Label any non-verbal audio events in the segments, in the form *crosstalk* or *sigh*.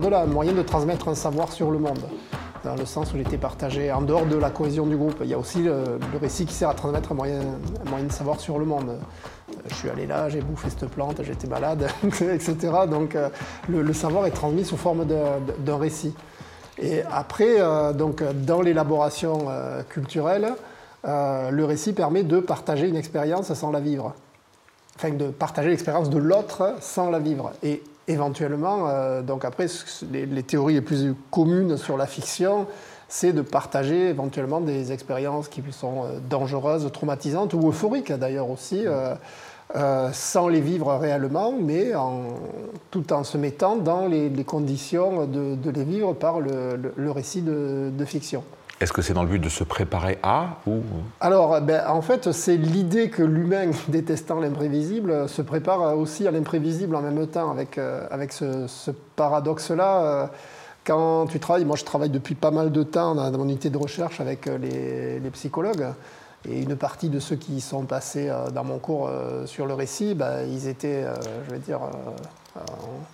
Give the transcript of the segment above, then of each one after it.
de là, un moyen de transmettre un savoir sur le monde, dans le sens où il était partagé en dehors de la cohésion du groupe. Il y a aussi le, récit qui sert à transmettre un moyen, moyen de savoir sur le monde. Je suis allé là, j'ai bouffé cette plante, j'étais malade, *laughs* etc. Donc le, savoir est transmis sous forme d'un récit. Et après, donc, dans l'élaboration culturelle, le récit permet de partager une expérience sans la vivre enfin, de partager l'expérience de l'autre sans la vivre. Et éventuellement, euh, donc après, les, théories les plus communes sur la fiction, c'est de partager éventuellement des expériences qui sont euh, dangereuses, traumatisantes ou euphoriques d'ailleurs aussi, euh, sans les vivre réellement, mais tout en se mettant dans les, conditions de, les vivre par le, récit de fiction. Est-ce que c'est dans le but de se préparer à ou... Alors, ben, en fait, c'est l'idée que l'humain, *laughs* détestant l'imprévisible, se prépare aussi à l'imprévisible en même temps, avec, euh, avec ce, paradoxe-là. Euh, quand tu travailles, moi je travaille depuis pas mal de temps dans, mon unité de recherche avec euh, les, psychologues, et une partie de ceux qui sont passés dans mon cours sur le récit, ben, ils étaient, je vais dire,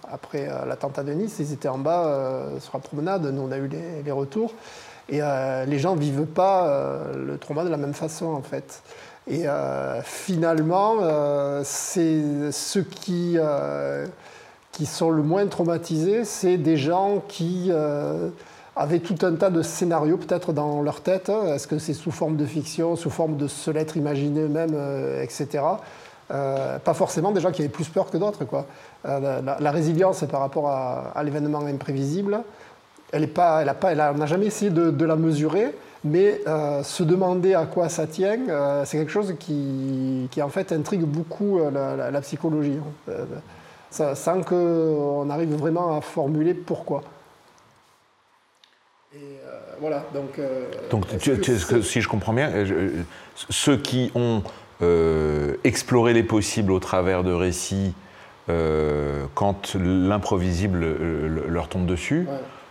après l'attentat de Nice, ils étaient en bas sur la promenade, nous on a eu les, les retours. Et euh, les gens ne vivent pas euh, le trauma de la même façon, en fait. Et euh, finalement, c'est ceux qui, qui sont le moins traumatisés, c'est des gens qui avaient tout un tas de scénarios peut-être dans leur tête. Est-ce que c'est sous forme de fiction, sous forme de se l'être imaginé eux-mêmes, etc. pas forcément des gens qui avaient plus peur que d'autres. Quoi. la, résilience par rapport à l'événement imprévisible, elle n'a pas, elle pas, elle jamais essayé de, la mesurer, mais euh, se demander à quoi ça tient, euh, c'est quelque chose qui, qui, en fait intrigue beaucoup euh, la, psychologie, hein. ça, sans qu'on arrive vraiment à formuler pourquoi. Et voilà, donc. donc, si je comprends bien, ceux qui ont exploré les possibles au travers de récits, quand l'improvisible leur tombe dessus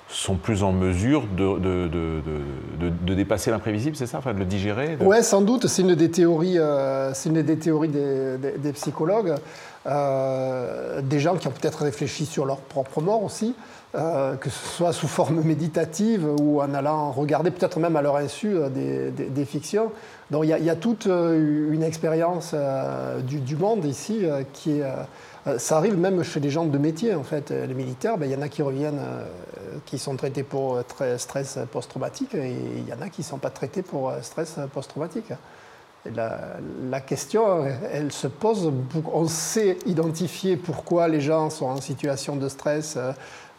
sont plus en mesure de, de, de, de dépasser l'imprévisible, c'est ça enfin, De le digérer Oui, sans doute. C'est une des théories, euh, une des, théories des, des, psychologues. Euh, des gens qui ont peut-être réfléchi sur leur propre mort aussi, euh, que ce soit sous forme méditative ou en allant regarder peut-être même à leur insu des, fictions. Donc il y, a toute une expérience du, du, monde ici qui est euh, ça arrive même chez les gens de métier, en fait. Les militaires, ben, il y en a qui reviennent, euh, qui sont traités pour euh, stress post-traumatique, et il y en a qui ne sont pas traités pour stress post-traumatique. La, question, elle se pose. On sait identifier pourquoi les gens sont en situation de stress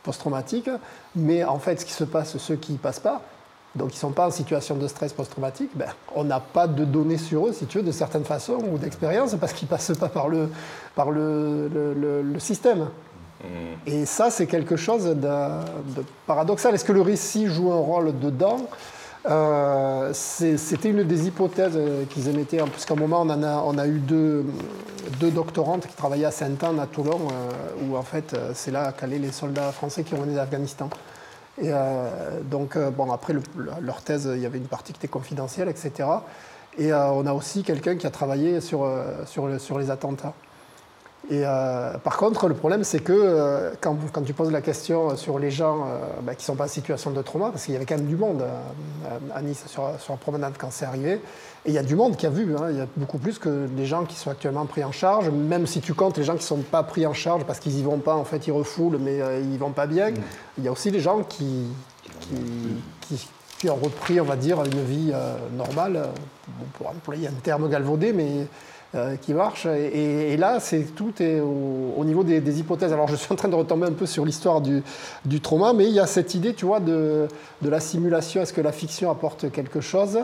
post-traumatique, mais en fait, ce qui se passe, ceux qui n'y passent pas, donc ils ne sont pas en situation de stress post-traumatique, ben, on n'a pas de données sur eux, si tu veux, de certaines façons, ou d'expérience, parce qu'ils ne passent pas par le, par le, le, système. Mm. Et ça, c'est quelque chose de, paradoxal. Est-ce que le récit joue un rôle dedans? Euh, C'était une des hypothèses qu'ils émettaient, puisqu'à un moment, on, a, eu deux, doctorantes qui travaillaient à Sainte-Anne, à Toulon, euh, où en fait, c'est là qu'allaient les soldats français qui revenaient d'Afghanistan. Et euh, donc, euh, bon, après leur thèse, il y avait une partie qui était confidentielle, etc. Et euh, on a aussi quelqu'un qui a travaillé sur les attentats. Et par contre, le problème, c'est que quand, quand, tu poses la question sur les gens bah, qui ne sont pas en situation de trauma, parce qu'il y avait quand même du monde à Nice sur, sur la promenade quand c'est arrivé, et il y a du monde qui a vu, hein. il y a beaucoup plus que les gens qui sont actuellement pris en charge, même si tu comptes les gens qui ne sont pas pris en charge parce qu'ils n'y vont pas, en fait ils refoulent, mais euh, ils ne vont pas bien. Mm. Il y a aussi des gens qui, qui, ont repris, on va dire, une vie euh, normale, pour employer un terme galvaudé, mais euh, qui marche. Et, là, c'est tout est au, niveau des, hypothèses. Alors, je suis en train de retomber un peu sur l'histoire du, trauma, mais il y a cette idée, tu vois, de, la simulation. Est-ce que la fiction apporte quelque chose?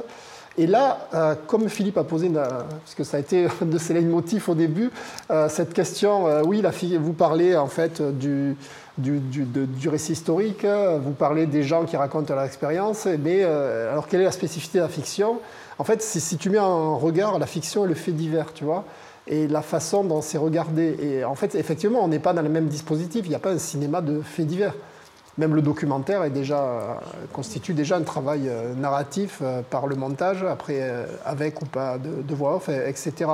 Et là, euh, comme Philippe a posé, parce que ça a été *laughs* de ses motif au début, euh, cette question, euh, oui, la vous parlez en fait du, du, du, récit historique, vous parlez des gens qui racontent leur expérience, mais alors quelle est la spécificité de la fiction? En fait, si, tu mets en regard la fiction et le fait divers, tu vois, et la façon dont c'est regardé, et en fait, effectivement, on n'est pas dans le même dispositif, il n'y a pas un cinéma de faits divers même le documentaire est déjà, constitue déjà un travail euh, narratif euh, par le montage, après euh, avec ou pas de, voix off, etc.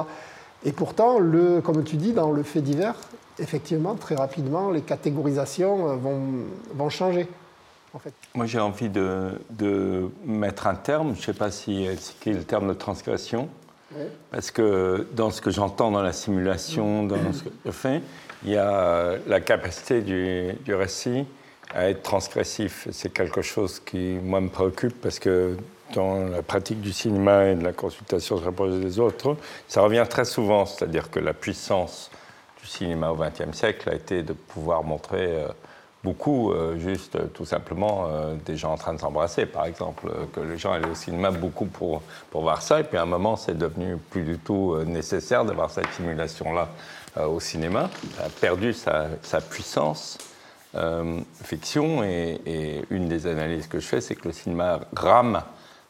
Et pourtant, le, comme tu dis, dans le fait divers, effectivement, très rapidement, les catégorisations vont, vont changer. En fait. Moi, j'ai envie de, de, mettre un terme, je ne sais pas si c'est le terme de transgression, parce que dans ce que j'entends dans la simulation, dans ce que je fais, il y a la capacité du, du récit à être transgressif. C'est quelque chose qui, moi, me préoccupe parce que dans la pratique du cinéma et de la consultation sur la projet des autres, ça revient très souvent. C'est-à-dire que la puissance du cinéma au XXe siècle a été de pouvoir montrer euh, beaucoup, euh, juste tout simplement, euh, des gens en train de s'embrasser, par exemple, que les gens allaient au cinéma beaucoup pour, pour voir ça. Et puis à un moment, c'est devenu plus du tout nécessaire d'avoir cette simulation-là au cinéma. Ça a perdu sa, sa puissance. fiction et, et, une des analyses que je fais, c'est que le cinéma rame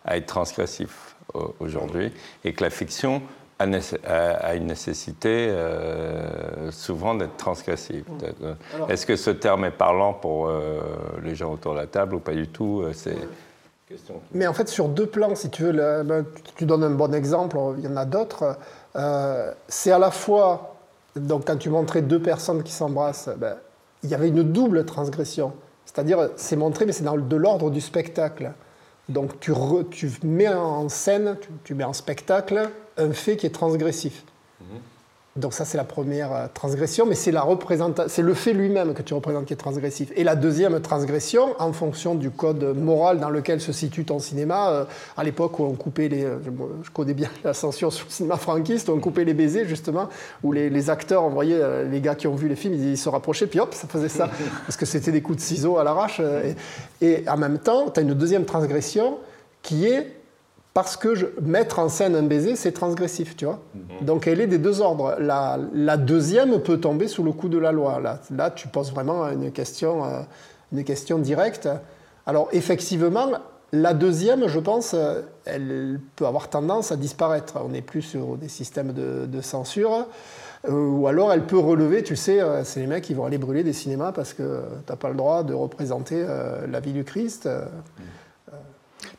à être transgressif aujourd'hui et que la fiction a, une nécessité euh, souvent d'être transgressive. Euh, est-ce que ce terme est parlant pour euh, les gens autour de la table ou pas du tout C'est Mais en fait, sur deux plans, si tu veux, ben, tu donnes un bon exemple, il y en a d'autres. c'est à la fois, donc quand tu montrais deux personnes qui s'embrassent, ben, il y avait une double transgression. C'est-à-dire, c'est montré, mais c'est dans de l'ordre du spectacle. Donc tu, mets en scène, tu, mets en spectacle un fait qui est transgressif. Mhm. Donc ça, c'est la première euh, transgression, mais c'est la c'est le fait lui-même que tu représentes qui est transgressif. Et la deuxième transgression, en fonction du code moral dans lequel se situe ton cinéma, euh, à l'époque où on coupait les, euh, je, connais bien *laughs* la censure sur le cinéma franquiste, où on coupait les baisers justement, où les, acteurs, on voyait les gars qui ont vu les films, ils, se rapprochaient, puis hop, ça faisait ça, *laughs* parce que c'était des coups de ciseaux à l'arrache. Et, et en même temps, tu as une deuxième transgression qui est parce que je, mettre en scène un baiser, c'est transgressif, tu vois. Mhm. Donc elle est des deux ordres. La, deuxième peut tomber sous le coup de la loi. Là, là tu poses vraiment une question, euh, une question directe. Alors effectivement, la deuxième, je pense, euh, elle peut avoir tendance à disparaître. On n'est plus sur des systèmes de, censure. Euh, ou alors elle peut relever, tu sais, c'est les mecs qui vont aller brûler des cinémas parce que tu n'as pas le droit de représenter la vie du Christ. Mhm.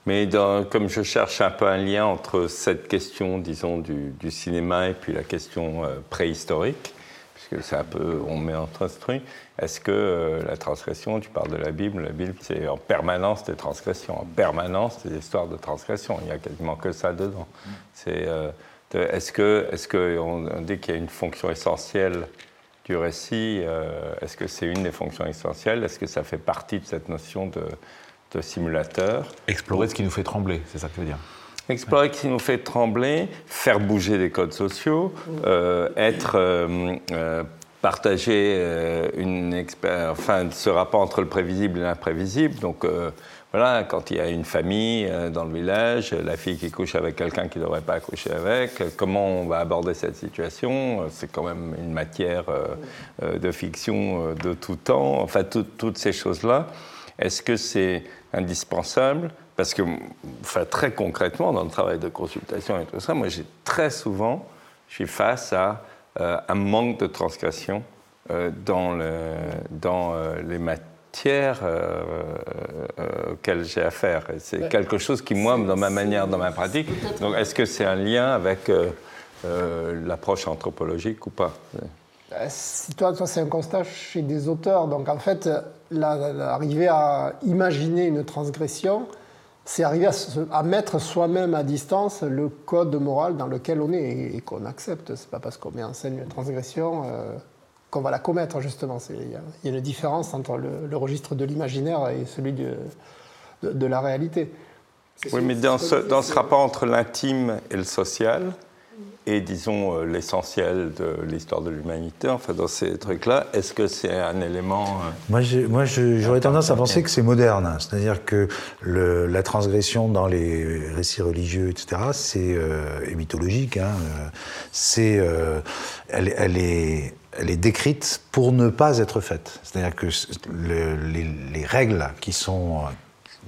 Mais comme je cherche un peu un lien entre cette question, disons, du, cinéma et puis la question euh, préhistorique, puisque c'est un peu, on met ce truc, est-ce que euh, la transgression, tu parles de la Bible, la Bible c'est en permanence des transgressions, en permanence des histoires de transgression, il n'y a quasiment que ça dedans. C'est, euh, est-ce que, est-ce qu'on dit qu'il y a une fonction essentielle du récit, est-ce que c'est une des fonctions essentielles? Est-ce que ça fait partie de cette notion de de simulateur. Explorer ce qui nous fait trembler, c'est ça que tu veux dire Explorer ce qui nous fait trembler, faire bouger des codes sociaux, euh, être euh, euh, partager une enfin ce rapport entre le prévisible et l'imprévisible. Donc voilà, quand il y a une famille dans le village, la fille qui couche avec quelqu'un qui ne devrait pas coucher avec, comment on va aborder cette situation C'est quand même une matière de fiction de tout temps. Enfin, toutes ces choses-là. Est-ce que c'est indispensable? Parce que, enfin, très concrètement, dans le travail de consultation et tout ça, moi, j'ai très souvent, je suis face à euh, un manque de transgression euh, dans, le, dans euh, les matières auxquelles j'ai affaire. C'est quelque chose qui, moi, dans ma manière, dans ma pratique, donc est-ce que c'est un lien avec l'approche anthropologique ou pas? Si toi, toi c'est un constat chez des auteurs. Donc en fait, arriver à imaginer une transgression, c'est arriver à, mettre soi-même à distance le code moral dans lequel on est et, qu'on accepte. C'est pas parce qu'on met en scène une transgression euh, qu'on va la commettre, justement. Il y, a une différence entre le, registre de l'imaginaire et celui de, de, la réalité. Oui, mais dans ce, dans ce rapport entre l'intime et le social, et, disons, euh, l'essentiel de l'histoire de l'humanité, enfin, dans ces trucs-là, est-ce que c'est un élément... Euh, moi, j'aurais tendance à penser que c'est moderne, c'est-à-dire que le, la transgression dans les récits religieux, etc., c'est euh, et mythologique, hein, c'est, elle, elle, est, elle est décrite pour ne pas être faite. C'est-à-dire que les, les, règles qui, sont,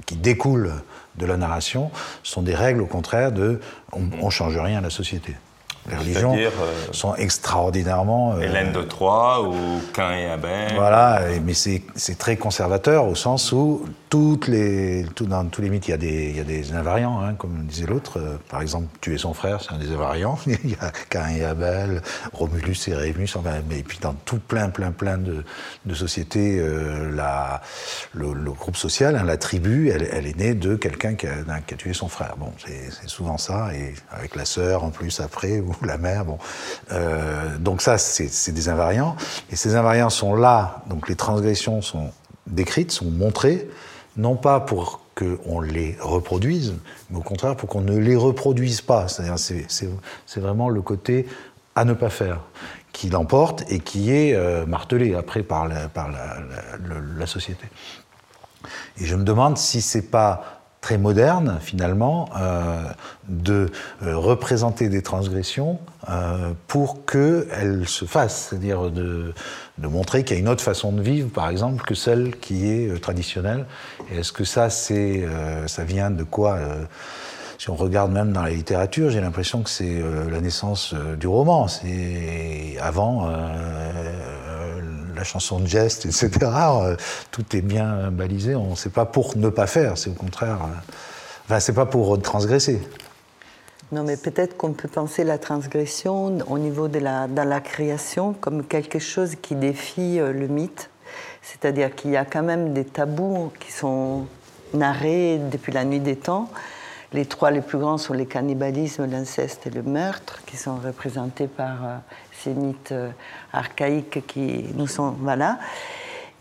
qui découlent de la narration sont des règles, au contraire, de on ne change rien à la société. Les religions euh, sont extraordinairement. Euh, Hélène de Troyes ou Cain et Abel. Voilà, mais c'est très conservateur au sens où toutes les, tout, dans tous les mythes, il y a des, il y a des invariants, hein, comme disait l'autre. Euh, par exemple, tuer son frère, c'est un des invariants. *laughs* il y a Cain et Abel, Romulus et Rémus. Enfin, mais et puis dans tout plein, plein, plein de, de sociétés, la, le, groupe social, hein, la tribu, elle, est née de quelqu'un qui, a, tué son frère. Bon, c'est souvent ça, et avec la sœur en plus après *laughs* la mer. Bon. Euh, donc ça, c'est des invariants. Et ces invariants sont là, donc les transgressions sont décrites, sont montrées, non pas pour qu'on les reproduise, mais au contraire pour qu'on ne les reproduise pas. C'est-à-dire c'est vraiment le côté à ne pas faire qui l'emporte et qui est euh, martelé après par, la, société. Et je me demande si c'est pas très moderne, finalement, euh, de euh, représenter des transgressions euh, pour qu'elles se fassent, c'est-à-dire de, montrer qu'il y a une autre façon de vivre, par exemple, que celle qui est traditionnelle. Et est-ce que ça, ça vient de quoi si on regarde même dans la littérature, j'ai l'impression que c'est la naissance du roman. C'est avant la chanson de geste, etc. Euh, tout est bien balisé. On sait pas pour ne pas faire, c'est au contraire. Euh, enfin, c'est pas pour transgresser. Non, mais peut-être qu'on peut penser la transgression au niveau de la, dans la création comme quelque chose qui défie euh, le mythe. C'est-à-dire qu'il y a quand même des tabous qui sont narrés depuis la nuit des temps. Les trois les plus grands sont le cannibalisme, l'inceste et le meurtre, qui sont représentés par ces mythes euh, archaïques qui nous sont. Voilà.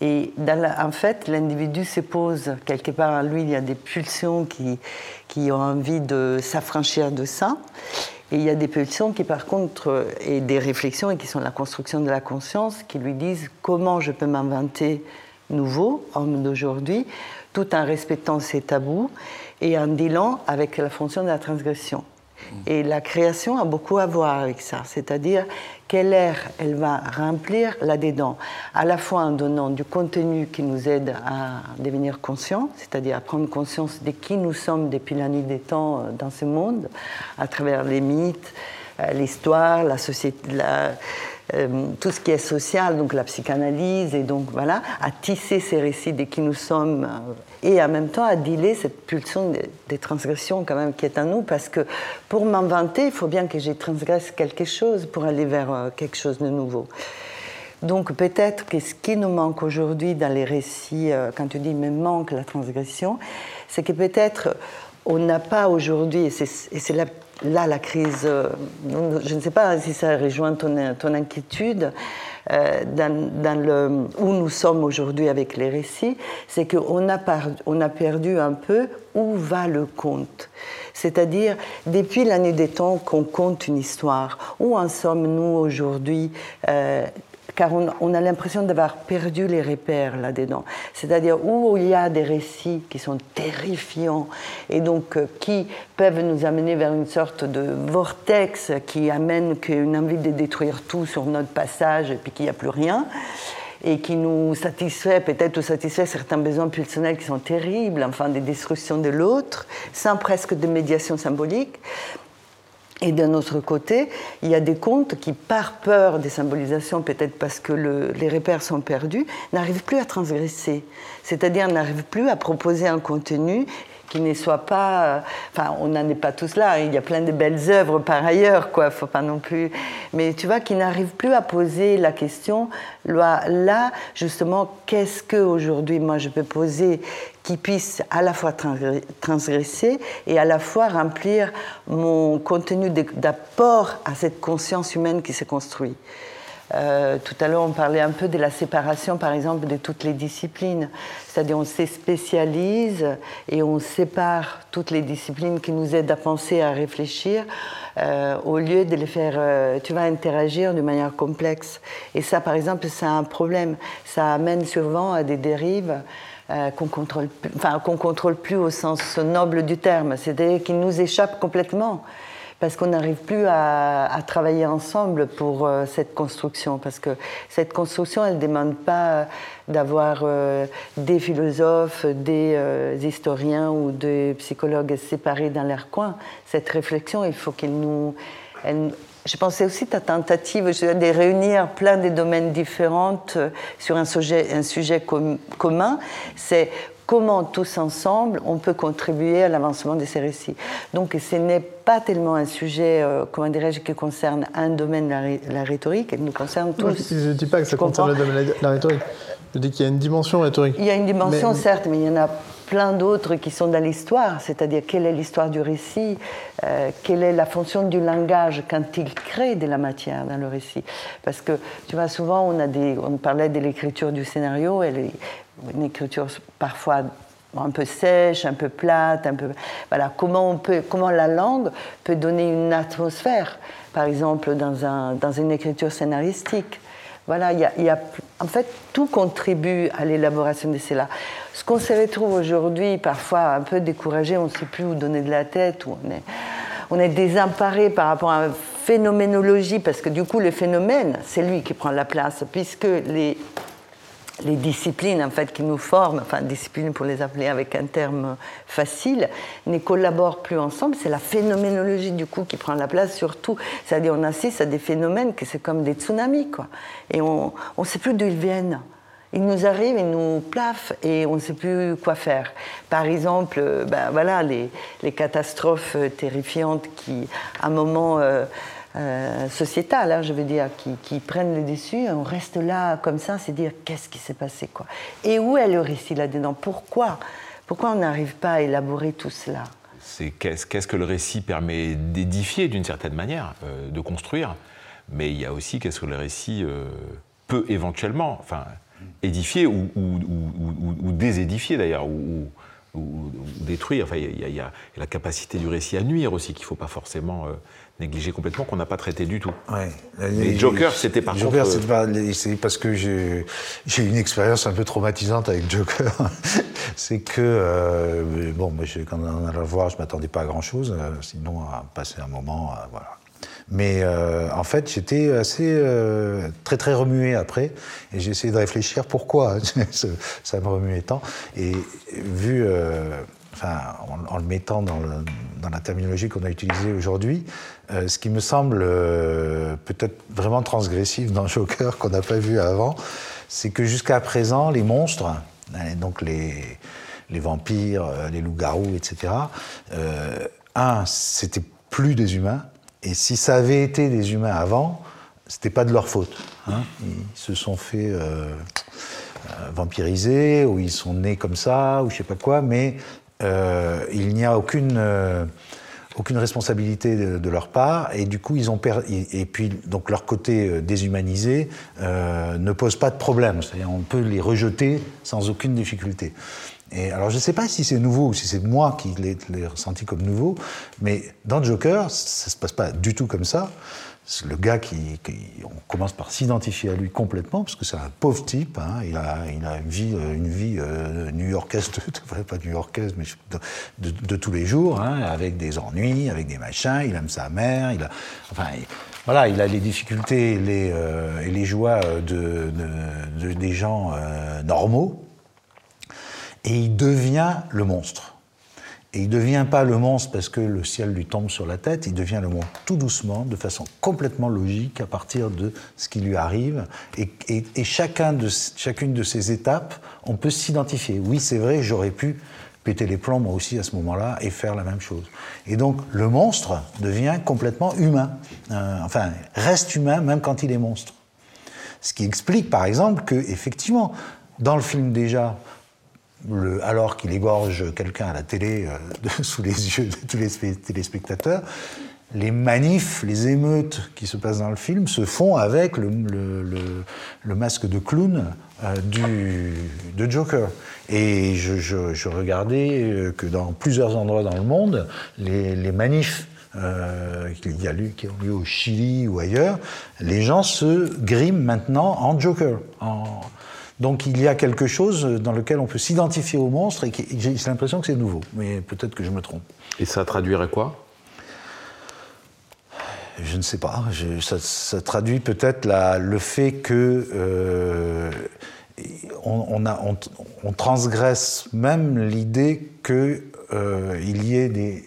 Et en fait, l'individu se pose quelque part en lui, il y a des pulsions qui, qui ont envie de s'affranchir de ça. Et il y a des pulsions qui, par contre, et des réflexions, et qui sont la construction de la conscience, qui lui disent comment je peux m'inventer nouveau, homme d'aujourd'hui, tout en respectant ses tabous et en dealant avec la fonction de la transgression. Et la création a beaucoup à voir avec ça, c'est-à-dire quelle air elle va remplir là-dedans, à la fois en donnant du contenu qui nous aide à devenir conscients, c'est-à-dire à prendre conscience de qui nous sommes depuis la nuit des temps euh, dans ce monde, à travers les mythes, euh, l'histoire, la société, euh, tout ce qui est social, donc la psychanalyse, et donc voilà, à tisser ces récits de qui nous sommes, et en même temps à dealer cette pulsion des, transgressions quand même qui est en nous, parce que pour m'inventer, il faut bien que j'ai transgresse quelque chose pour aller vers euh, quelque chose de nouveau. Donc peut-être que ce qui nous manque aujourd'hui dans les récits, quand tu dis me manque la transgression, c'est que peut-être on n'a pas aujourd'hui, et c'est là là, la crise, euh, je ne sais pas si ça rejoint ton, ton inquiétude, euh, dans, le, où nous sommes aujourd'hui avec les récits, c'est qu'on a, on a perdu un peu où va le conte. C'est-à-dire, depuis l'année des temps qu'on compte une histoire, où en sommes-nous aujourd'hui euh, car on, a l'impression d'avoir perdu les repères là-dedans. C'est-à-dire où il y a des récits qui sont terrifiants et donc euh, qui peuvent nous amener vers une sorte de vortex qui amène qu'une envie de détruire tout sur notre passage et puis qu'il n'y a plus rien et qui nous satisfait, peut-être ou satisfait certains besoins pulsionnels qui sont terribles, enfin des destructions de l'autre, sans presque de médiation symbolique. Et d'un autre côté, il y a des contes qui, par peur des symbolisations, peut-être parce que les repères sont perdus, n'arrivent plus à transgresser. C'est-à-dire n'arrivent plus à proposer un contenu qui ne soit pas. Euh, enfin, on n'en est pas tous là. Il y a plein de belles œuvres par ailleurs, quoi. Faut pas non plus. Mais tu vois, qui n'arrivent plus à poser la question. Là, justement, qu'est-ce que aujourd'hui moi je peux poser qui puisse à la fois transgresser et à la fois remplir mon contenu d'apport à cette conscience humaine qui se construit. Euh, tout à l'heure, on parlait un peu de la séparation, par exemple, de toutes les disciplines. C'est-à-dire, on se spécialise et on sépare toutes les disciplines qui nous aident à penser, à réfléchir, euh, au lieu de les faire, euh, tu vas interagir de manière complexe. Et ça, par exemple, c'est un problème. Ça amène souvent à des dérives. qu'on contrôle, enfin, qu'on contrôle plus au sens noble du terme, c'est-à-dire qui nous échappent complètement parce qu'on n'arrive plus à, travailler ensemble pour euh, cette construction, parce que cette construction, elle ne demande pas d'avoir euh, des philosophes, des euh, historiens ou des psychologues séparés dans leur coin. Cette réflexion, il faut qu'elle nous... je pensais aussi ta tentative de réunir plein de domaines différents euh, sur un sujet, un sujet commun. C'est comment tous ensemble on peut contribuer à l'avancement de ces récits. Donc ce n'est pas tellement un sujet, euh, comment dirais-je, qui concerne un domaine de la, rhétorique, elle nous concerne tous. je ne dis pas que ça concerne le domaine de la rhétorique. Je dis qu'il y a une dimension rhétorique. Il y a une dimension, certes, mais il y en a plein d'autres qui sont dans l'histoire, c'est-à-dire quelle est l'histoire du récit, euh, quelle est la fonction du langage quand il crée de la matière dans le récit. Parce que, tu vois, souvent on, a des, on parlait de l'écriture du scénario, une écriture parfois un peu sèche, un peu plate, un peu voilà comment on peut comment la langue peut donner une atmosphère, par exemple dans un dans une écriture scénaristique. Voilà, il y, a, en fait, tout contribue à l'élaboration de cela. Ce qu'on se retrouve aujourd'hui, parfois un peu découragé, on ne sait plus où donner de la tête, où on est, on est désemparé par rapport à la phénoménologie, parce que du coup, le phénomène, c'est lui qui prend la place, puisque les, les disciplines en fait qui nous forment, enfin disciplines pour les appeler avec un terme facile, ne collaborent plus ensemble. C'est la phénoménologie du coup qui prend la place surtout. C'est-à-dire on assiste à des phénomènes que c'est comme des tsunamis quoi. Et on ne sait plus d'où ils viennent. Ils nous arrivent, ils nous plafent et on ne sait plus quoi faire. Par exemple, ben voilà, les, les catastrophes terrifiantes qui, à un moment, euh, euh, sociétales, hein, je veux dire, qui, prennent le dessus. On reste là comme ça, c'est dire qu'est-ce qui s'est passé, quoi. Et où est le récit là-dedans? Pourquoi? Pourquoi on n'arrive pas à élaborer tout cela? C'est qu'est-ce que le récit permet d'édifier d'une certaine manière, euh, de construire. Mais il y a aussi qu'est-ce que le récit euh, peut éventuellement, enfin, édifier ou, ou, désédifier d'ailleurs, ou, détruire. Enfin, il y, a la capacité du récit à nuire aussi qu'il ne faut pas forcément négligé complètement, qu'on n'a pas traité du tout. Ouais. Et Joker, c'était par Joker, contre... c'est parce que j'ai eu une expérience un peu traumatisante avec Joker. *laughs* c'est que, euh, bon, quand on allait le voir, je ne m'attendais pas à grand-chose, euh, sinon à passer un moment, euh, voilà. Mais en fait, j'étais assez très très remué après, et j'ai essayé de réfléchir pourquoi *laughs* ça me remuait tant. Et vu enfin, en, le mettant dans, la terminologie qu'on a utilisée aujourd'hui, euh, ce qui me semble euh, peut-être vraiment transgressif dans Joker qu'on n'a pas vu avant, c'est que jusqu'à présent, les monstres, hein, donc les, les vampires, euh, les loups-garous, etc., un, c'était plus des humains, et si ça avait été des humains avant, c'était pas de leur faute. Hein. Ils se sont fait vampiriser, ou ils sont nés comme ça, ou je sais pas quoi, mais euh, il n'y a aucune, euh, aucune responsabilité de, leur part, et du coup, ils ont et, puis donc leur côté euh, déshumanisé ne pose pas de problème. C'est-à-dire, on peut les rejeter sans aucune difficulté. Alors, je ne sais pas si c'est nouveau ou si c'est moi qui l'ai ressenti comme nouveau, mais dans Joker, ça ne se passe pas du tout comme ça le gars qui, on commence par s'identifier à lui complètement parce que c'est un pauvre type. Hein. il, a, une vie, euh, une vie euh, new-yorkaise, *laughs* pas new-yorkaise, mais de, tous les jours, hein, avec des ennuis, avec des machins. Il aime sa mère. Il a, enfin, voilà, il a les difficultés euh, et les joies de, des gens normaux. Et il devient le monstre. Et il ne devient pas le monstre parce que le ciel lui tombe sur la tête, il devient le monstre tout doucement, de façon complètement logique, à partir de ce qui lui arrive. Et, chacun de, chacune de ces étapes, on peut s'identifier. Oui, c'est vrai, j'aurais pu péter les plombs moi aussi à ce moment-là et faire la même chose. Et donc le monstre devient complètement humain. Euh, enfin, reste humain même quand il est monstre. Ce qui explique par exemple que, effectivement, dans le film déjà, alors qu'il égorge quelqu'un à la télé euh, *laughs* sous les yeux de tous les téléspectateurs, les manifs, les émeutes qui se passent dans le film se font avec le, masque de clown euh, du, de Joker. Et je, regardais euh, que dans plusieurs endroits dans le monde, les, manifs qui ont lieu au Chili ou ailleurs, les gens se griment maintenant en Joker, donc il y a quelque chose dans lequel on peut s'identifier au monstre et j'ai l'impression que c'est nouveau, mais peut-être que je me trompe. Et ça traduirait quoi? Je ne sais pas. ça, traduit peut-être le fait que euh, on, transgresse même l'idée qu'il euh, y ait des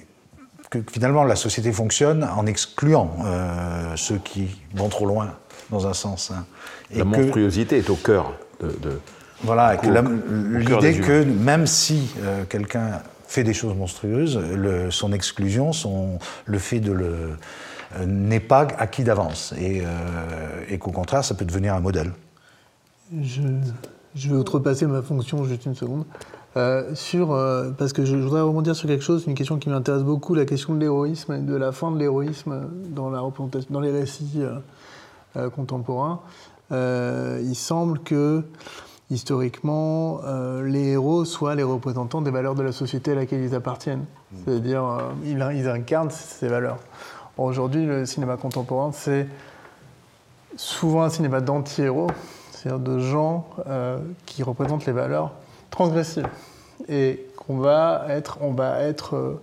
que finalement la société fonctionne en excluant euh, ceux qui vont trop loin, dans un sens. Hein. Et la monstruosité est au cœur de. voilà, l'idée que même si euh, quelqu'un fait des choses monstrueuses, le, son exclusion, son, le fait de le euh, n'est pas acquis d'avance et, et qu'au contraire, ça peut devenir un modèle. Je, je vais outrepasser ma fonction juste une seconde. Euh, sur, euh, parce que je, voudrais rebondir sur quelque chose, une question qui m'intéresse beaucoup, la question de l'héroïsme et de la fin de l'héroïsme dans, la dans les récits euh, il semble que, historiquement, les héros soient les représentants des valeurs de la société à laquelle ils appartiennent. C'est-à-dire, ils, ils, incarnent ces valeurs. Aujourd'hui, le cinéma contemporain, c'est souvent un cinéma d'anti-héros, c'est-à-dire de gens qui représentent les valeurs transgressive et qu'on va être, on va être, euh,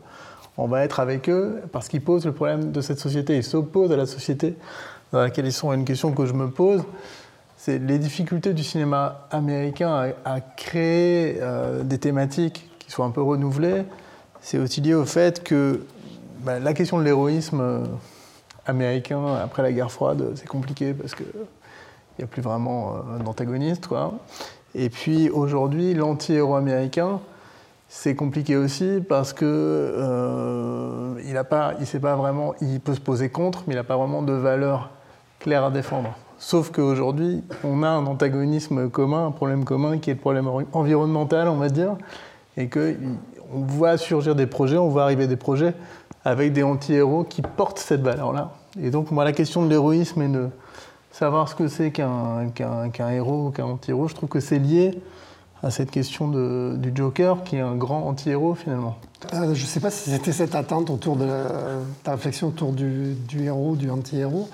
on va être avec eux parce qu'ils posent le problème de cette société, ils s'opposent à la société dans laquelle ils sont. Une question que je me pose, c'est les difficultés du cinéma américain à, créer euh, des thématiques qui soient un peu renouvelées. C'est aussi lié au fait que bah, la question de l'héroïsme euh, américain après la guerre froide, c'est compliqué parce qu'il n'y a plus vraiment d'antagoniste. Quoi. Et puis aujourd'hui, l'anti-héros américain, c'est compliqué aussi parce que euh, peut se poser contre, mais il n'a pas vraiment de valeur claire à défendre. Sauf qu'aujourd'hui, on a un antagonisme commun, un problème commun qui est le problème environnemental, on va dire, et que on voit surgir des projets, on voit arriver des projets avec des anti-héros qui portent cette valeur-là. Et donc, moi, la question de l'héroïsme et de savoir ce que c'est qu'un héros ou qu'un anti-héros, je trouve que c'est lié à cette question du Joker, qui est un grand anti-héros finalement. Euh, je ne sais pas si c'était cette attente autour de ta réflexion autour du, héros, du anti-héros.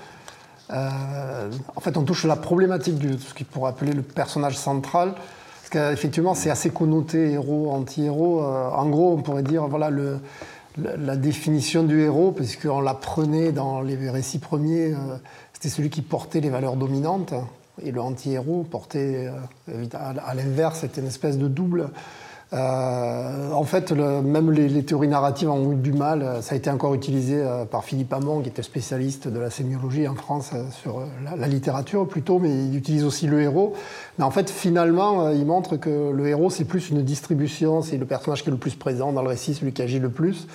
Euh, en fait, on touche la problématique de ce qu'il pourrait appeler le personnage central. Parce qu'effectivement, c'est assez connoté héros, anti-héros. Euh, en gros, on pourrait dire voilà la, définition du héros, puisqu'on la prenait dans les récits premiers c'était celui qui portait les valeurs dominantes. Et le anti-héros portait, euh, à l'inverse, c'était une espèce de double. Euh, en fait, même les, théories narratives ont eu du mal. Ça a été encore utilisé euh, par Philippe Hamon, qui était spécialiste de la sémiologie en France, sur la, littérature plutôt, mais il utilise aussi le héros. Mais en fait, finalement, il montre que le héros, c'est plus une distribution, c'est le personnage qui est le plus présent dans le récit, celui qui agit le plus.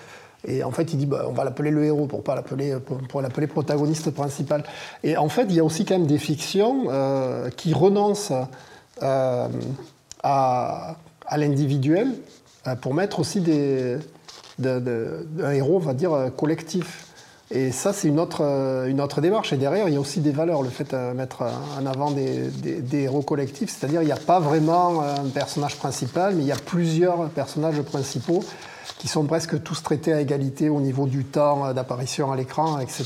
Et en fait, il dit, bah, on va l'appeler le héros pour pas l'appeler pour, l'appeler protagoniste principal. Et en fait, il y a aussi quand même des fictions euh, qui renoncent euh, à, à l'individuel euh, pour mettre aussi des, un héros, on va dire, collectif. Et ça, c'est une autre, une autre démarche. Et derrière, il y a aussi des valeurs, le fait de mettre en avant des, des héros collectifs. C'est-à-dire, il n'y a pas vraiment un personnage principal, mais il y a plusieurs personnages principaux qui sont presque tous traités à égalité au niveau du temps d'apparition à l'écran, etc.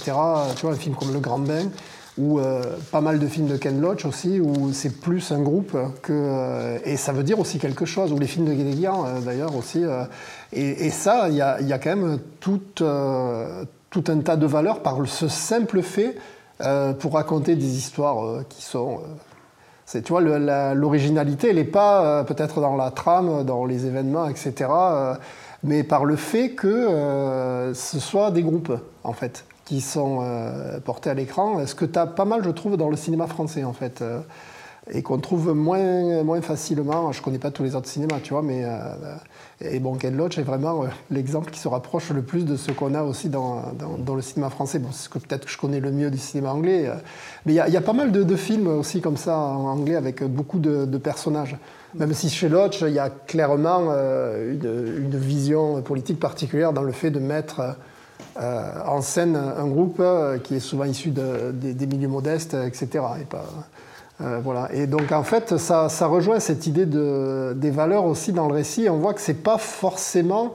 Tu vois, un film comme Le Grand Bain, ou euh, pas mal de films de Ken Loach aussi, où c'est plus un groupe que... Euh, et ça veut dire aussi quelque chose, ou les films de Guédiguian euh, d'ailleurs aussi. Et, ça, il y a, quand même tout, un tas de valeurs par ce simple fait pour raconter des histoires qui sont... tu vois, l'originalité, elle n'est pas peut-être dans la trame, dans les événements, etc mais par le fait que ce soit des groupes, en fait, qui sont euh, portés à l'écran. Ce que tu as pas mal, je trouve, dans le cinéma français, en fait, euh, et qu'on trouve moins, moins facilement. Je connais pas tous les autres cinémas, tu vois, mais. et bon, Ken Loach est vraiment l'exemple qui se rapproche le plus de ce qu'on a aussi dans, dans, le cinéma français. Bon, c'est ce que peut-être que je connais le mieux du cinéma anglais. mais il y, a pas mal de, films aussi comme ça en anglais avec beaucoup de, personnages. Même si chez Lodge, il y a clairement euh, une, vision politique particulière dans le fait de mettre euh, en scène un groupe euh, qui est souvent issu des milieux modestes, etc. Et, pas, voilà. et donc en fait, ça, rejoint cette idée de, des valeurs aussi dans le récit. On voit que c'est pas forcément,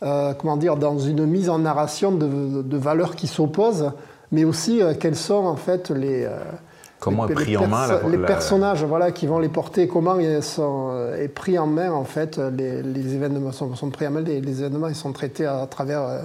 comment dire, dans une mise en narration de, de valeurs qui s'opposent, mais aussi quelles sont en fait les Comment est pris en main Les personnages voilà, qui vont les porter, comment ils sont, euh, est pris en main, en fait, les, événements sont, sont, pris en main, les, événements ils sont traités à travers, euh,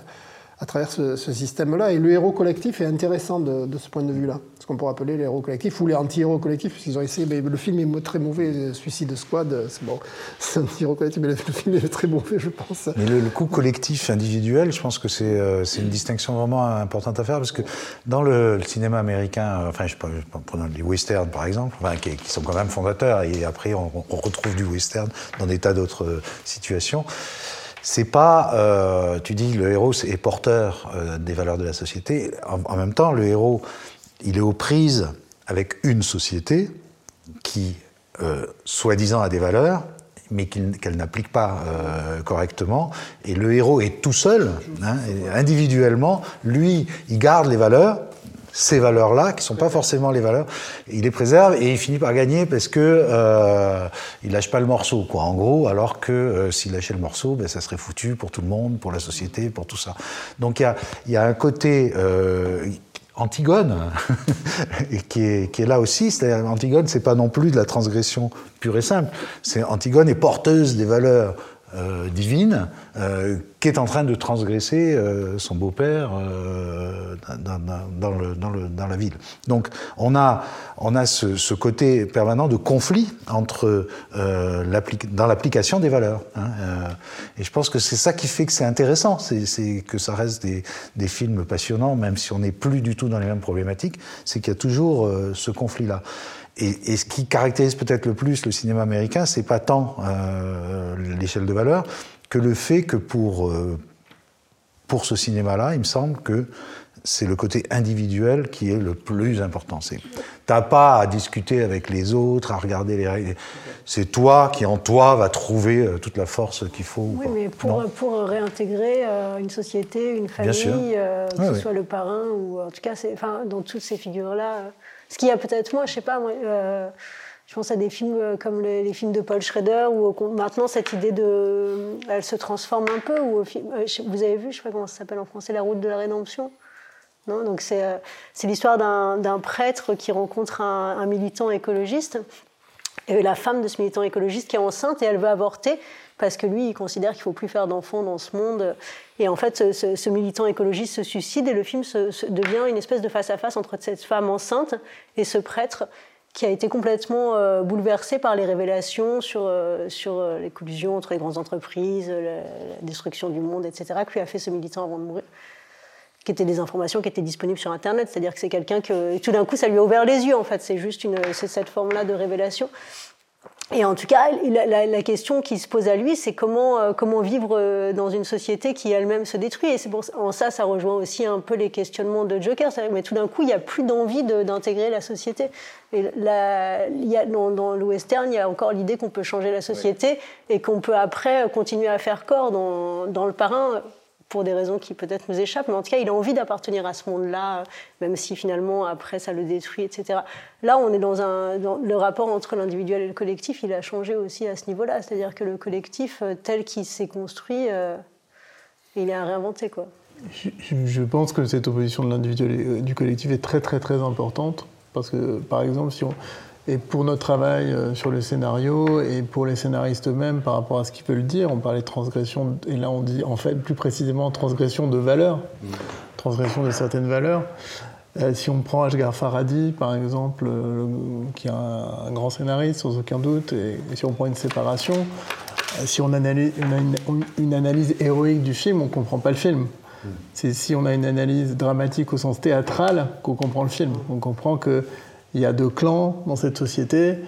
à travers ce, système-là. Et le héros collectif est intéressant de, ce point de vue-là. Ce qu'on pourrait appeler les héros collectifs ou les anti-héros collectifs, puisqu'ils ont essayé, mais le film est très mauvais, Suicide Squad, c'est bon, *laughs* c'est un anti-héros collectif, mais le film est très mauvais, je pense. Mais le, coup collectif individuel, je pense que c'est une distinction vraiment importante à faire, parce que dans le, cinéma américain, enfin, je prends les westerns par exemple, qui, sont quand même fondateurs, et après on, on retrouve du western dans des tas d'autres situations c'est pas, euh, tu dis, le héros est porteur euh, des valeurs de la société. En, même temps, le héros, il est aux prises avec une société qui, euh, soi-disant, a des valeurs, mais qu'elle n'applique pas correctement. Et le héros est tout seul, hein, individuellement. Lui, il garde les valeurs, ces valeurs-là, qui sont pas forcément les valeurs, il les préserve et il finit par gagner parce que euh, il lâche pas le morceau, quoi. En gros, alors que euh, s'il lâchait le morceau, ben, ça serait foutu pour tout le monde, pour la société, pour tout ça. Donc il y a, un côté euh, Antigone, *laughs* qui, est, qui est là aussi. C'est-à-dire, Antigone, c'est pas non plus de la transgression pure et simple. C'est Antigone est porteuse des valeurs euh, divine euh, qui est en train de transgresser euh, son beau-père dans, dans, la ville. Donc on a, on a ce, côté permanent de conflit entre, dans l'application des valeurs. Hein, et je pense que c'est ça qui fait que c'est intéressant, c'est que ça reste des, films passionnants, même si on n'est plus du tout dans les mêmes problématiques, c'est qu'il y a toujours ce conflit-là. Et, ce qui caractérise peut-être le plus le cinéma américain, c'est pas tant euh, l'échelle de valeur que le fait que pour, euh, pour ce cinéma-là, il me semble que c'est le côté individuel qui est le plus important. T'as pas à discuter avec les autres, à regarder les règles. C'est toi qui en toi va trouver euh, toute la force qu'il faut. Oui, mais pour, pour réintégrer une société, une famille, que ce soit le parrain ou en tout cas, enfin, dans toutes ces figures-là. Ce qu'il y a peut-être moins, je sais pas, moi, euh, je pense à des films euh, comme les, films de Paul Schrader, où maintenant cette idée de. Elle se transforme un peu. Euh, vous avez vu, je sais pas comment ça s'appelle en français, La route de la rédemption? Non Donc c'est l'histoire d'un prêtre qui rencontre un, militant écologiste. Et la femme de ce militant écologiste qui est enceinte et elle veut avorter parce que lui, il considère qu'il ne faut plus faire d'enfants dans ce monde. Et en fait, ce, militant écologiste se suicide et le film devient une espèce de face-à-face entre cette femme enceinte et ce prêtre qui a été complètement euh, bouleversé par les révélations sur, euh, sur euh, les collusions entre les grandes entreprises, la, destruction du monde, etc., que lui a fait ce militant avant de mourir qui étaient des informations qui étaient disponibles sur Internet. C'est-à-dire que c'est quelqu'un que tout d'un coup, ça lui a ouvert les yeux, en fait. C'est juste une, cette forme-là de révélation. Et en tout cas, la, question qui se pose à lui, c'est comment, euh, comment vivre euh, dans une société qui elle-même se détruit. Et c'est pour en ça, ça rejoint aussi un peu les questionnements de Joker. Mais tout d'un coup, il n'y a plus d'envie d'intégrer la société. Et il y a, dans, le western, il y a encore l'idée qu'on peut changer la société et qu'on peut après continuer à faire corps. Dans, dans le parrain, pour des raisons qui peut-être nous échappent, mais en tout cas, il a envie d'appartenir à ce monde-là, même si finalement, après, ça le détruit, etc. Là, on est dans un. le rapport entre l'individuel et le collectif, il a changé aussi à ce niveau-là. C'est-à-dire que le collectif, euh, tel qu'il s'est construit, euh, il est à réinventer, quoi. Je, pense que cette opposition de l'individuel et du collectif est très, très, très importante. Parce que, par exemple, si on, et pour notre travail euh, sur le scénario et pour les scénaristes eux-mêmes par rapport à ce qu'ils veulent dire, on parlait de transgression, et là on dit en fait plus précisément transgression de valeurs, transgression de certaines valeurs. Euh, si on prend Ashgar Faradi, par exemple, euh, qui est un, grand scénariste sans aucun doute, et, si on prend une séparation, si on, a une, analyse héroïque du film, on ne comprend pas le film. C'est si on a une analyse dramatique au sens théâtral qu'on comprend le film. On comprend que il y a deux clans dans cette société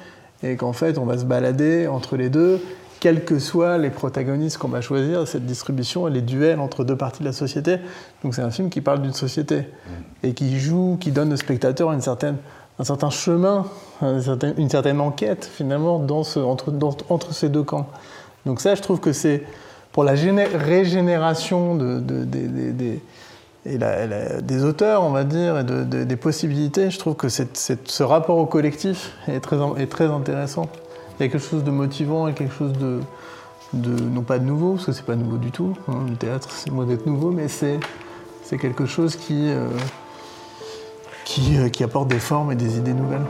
et qu'en fait on va se balader entre les deux, quels que soient les protagonistes qu'on va choisir, cette distribution et les duels entre deux parties de la société. Donc c'est un film qui parle d'une société mm. et qui joue, qui donne au spectateur une certaine, un certain chemin, une certaine, enquête finalement dans ce, entre, entre ces deux camps. Donc ça je trouve que c'est pour la régénération de, des et des auteurs, on va dire, et des possibilités, je trouve que ce rapport au collectif est très, intéressant. Il y a quelque chose de motivant et quelque chose de, non pas de nouveau, parce que c'est pas nouveau du tout. Hein, le théâtre, c'est moins d'être nouveau, mais c'est quelque chose qui, euh, euh, qui apporte des formes et des idées nouvelles.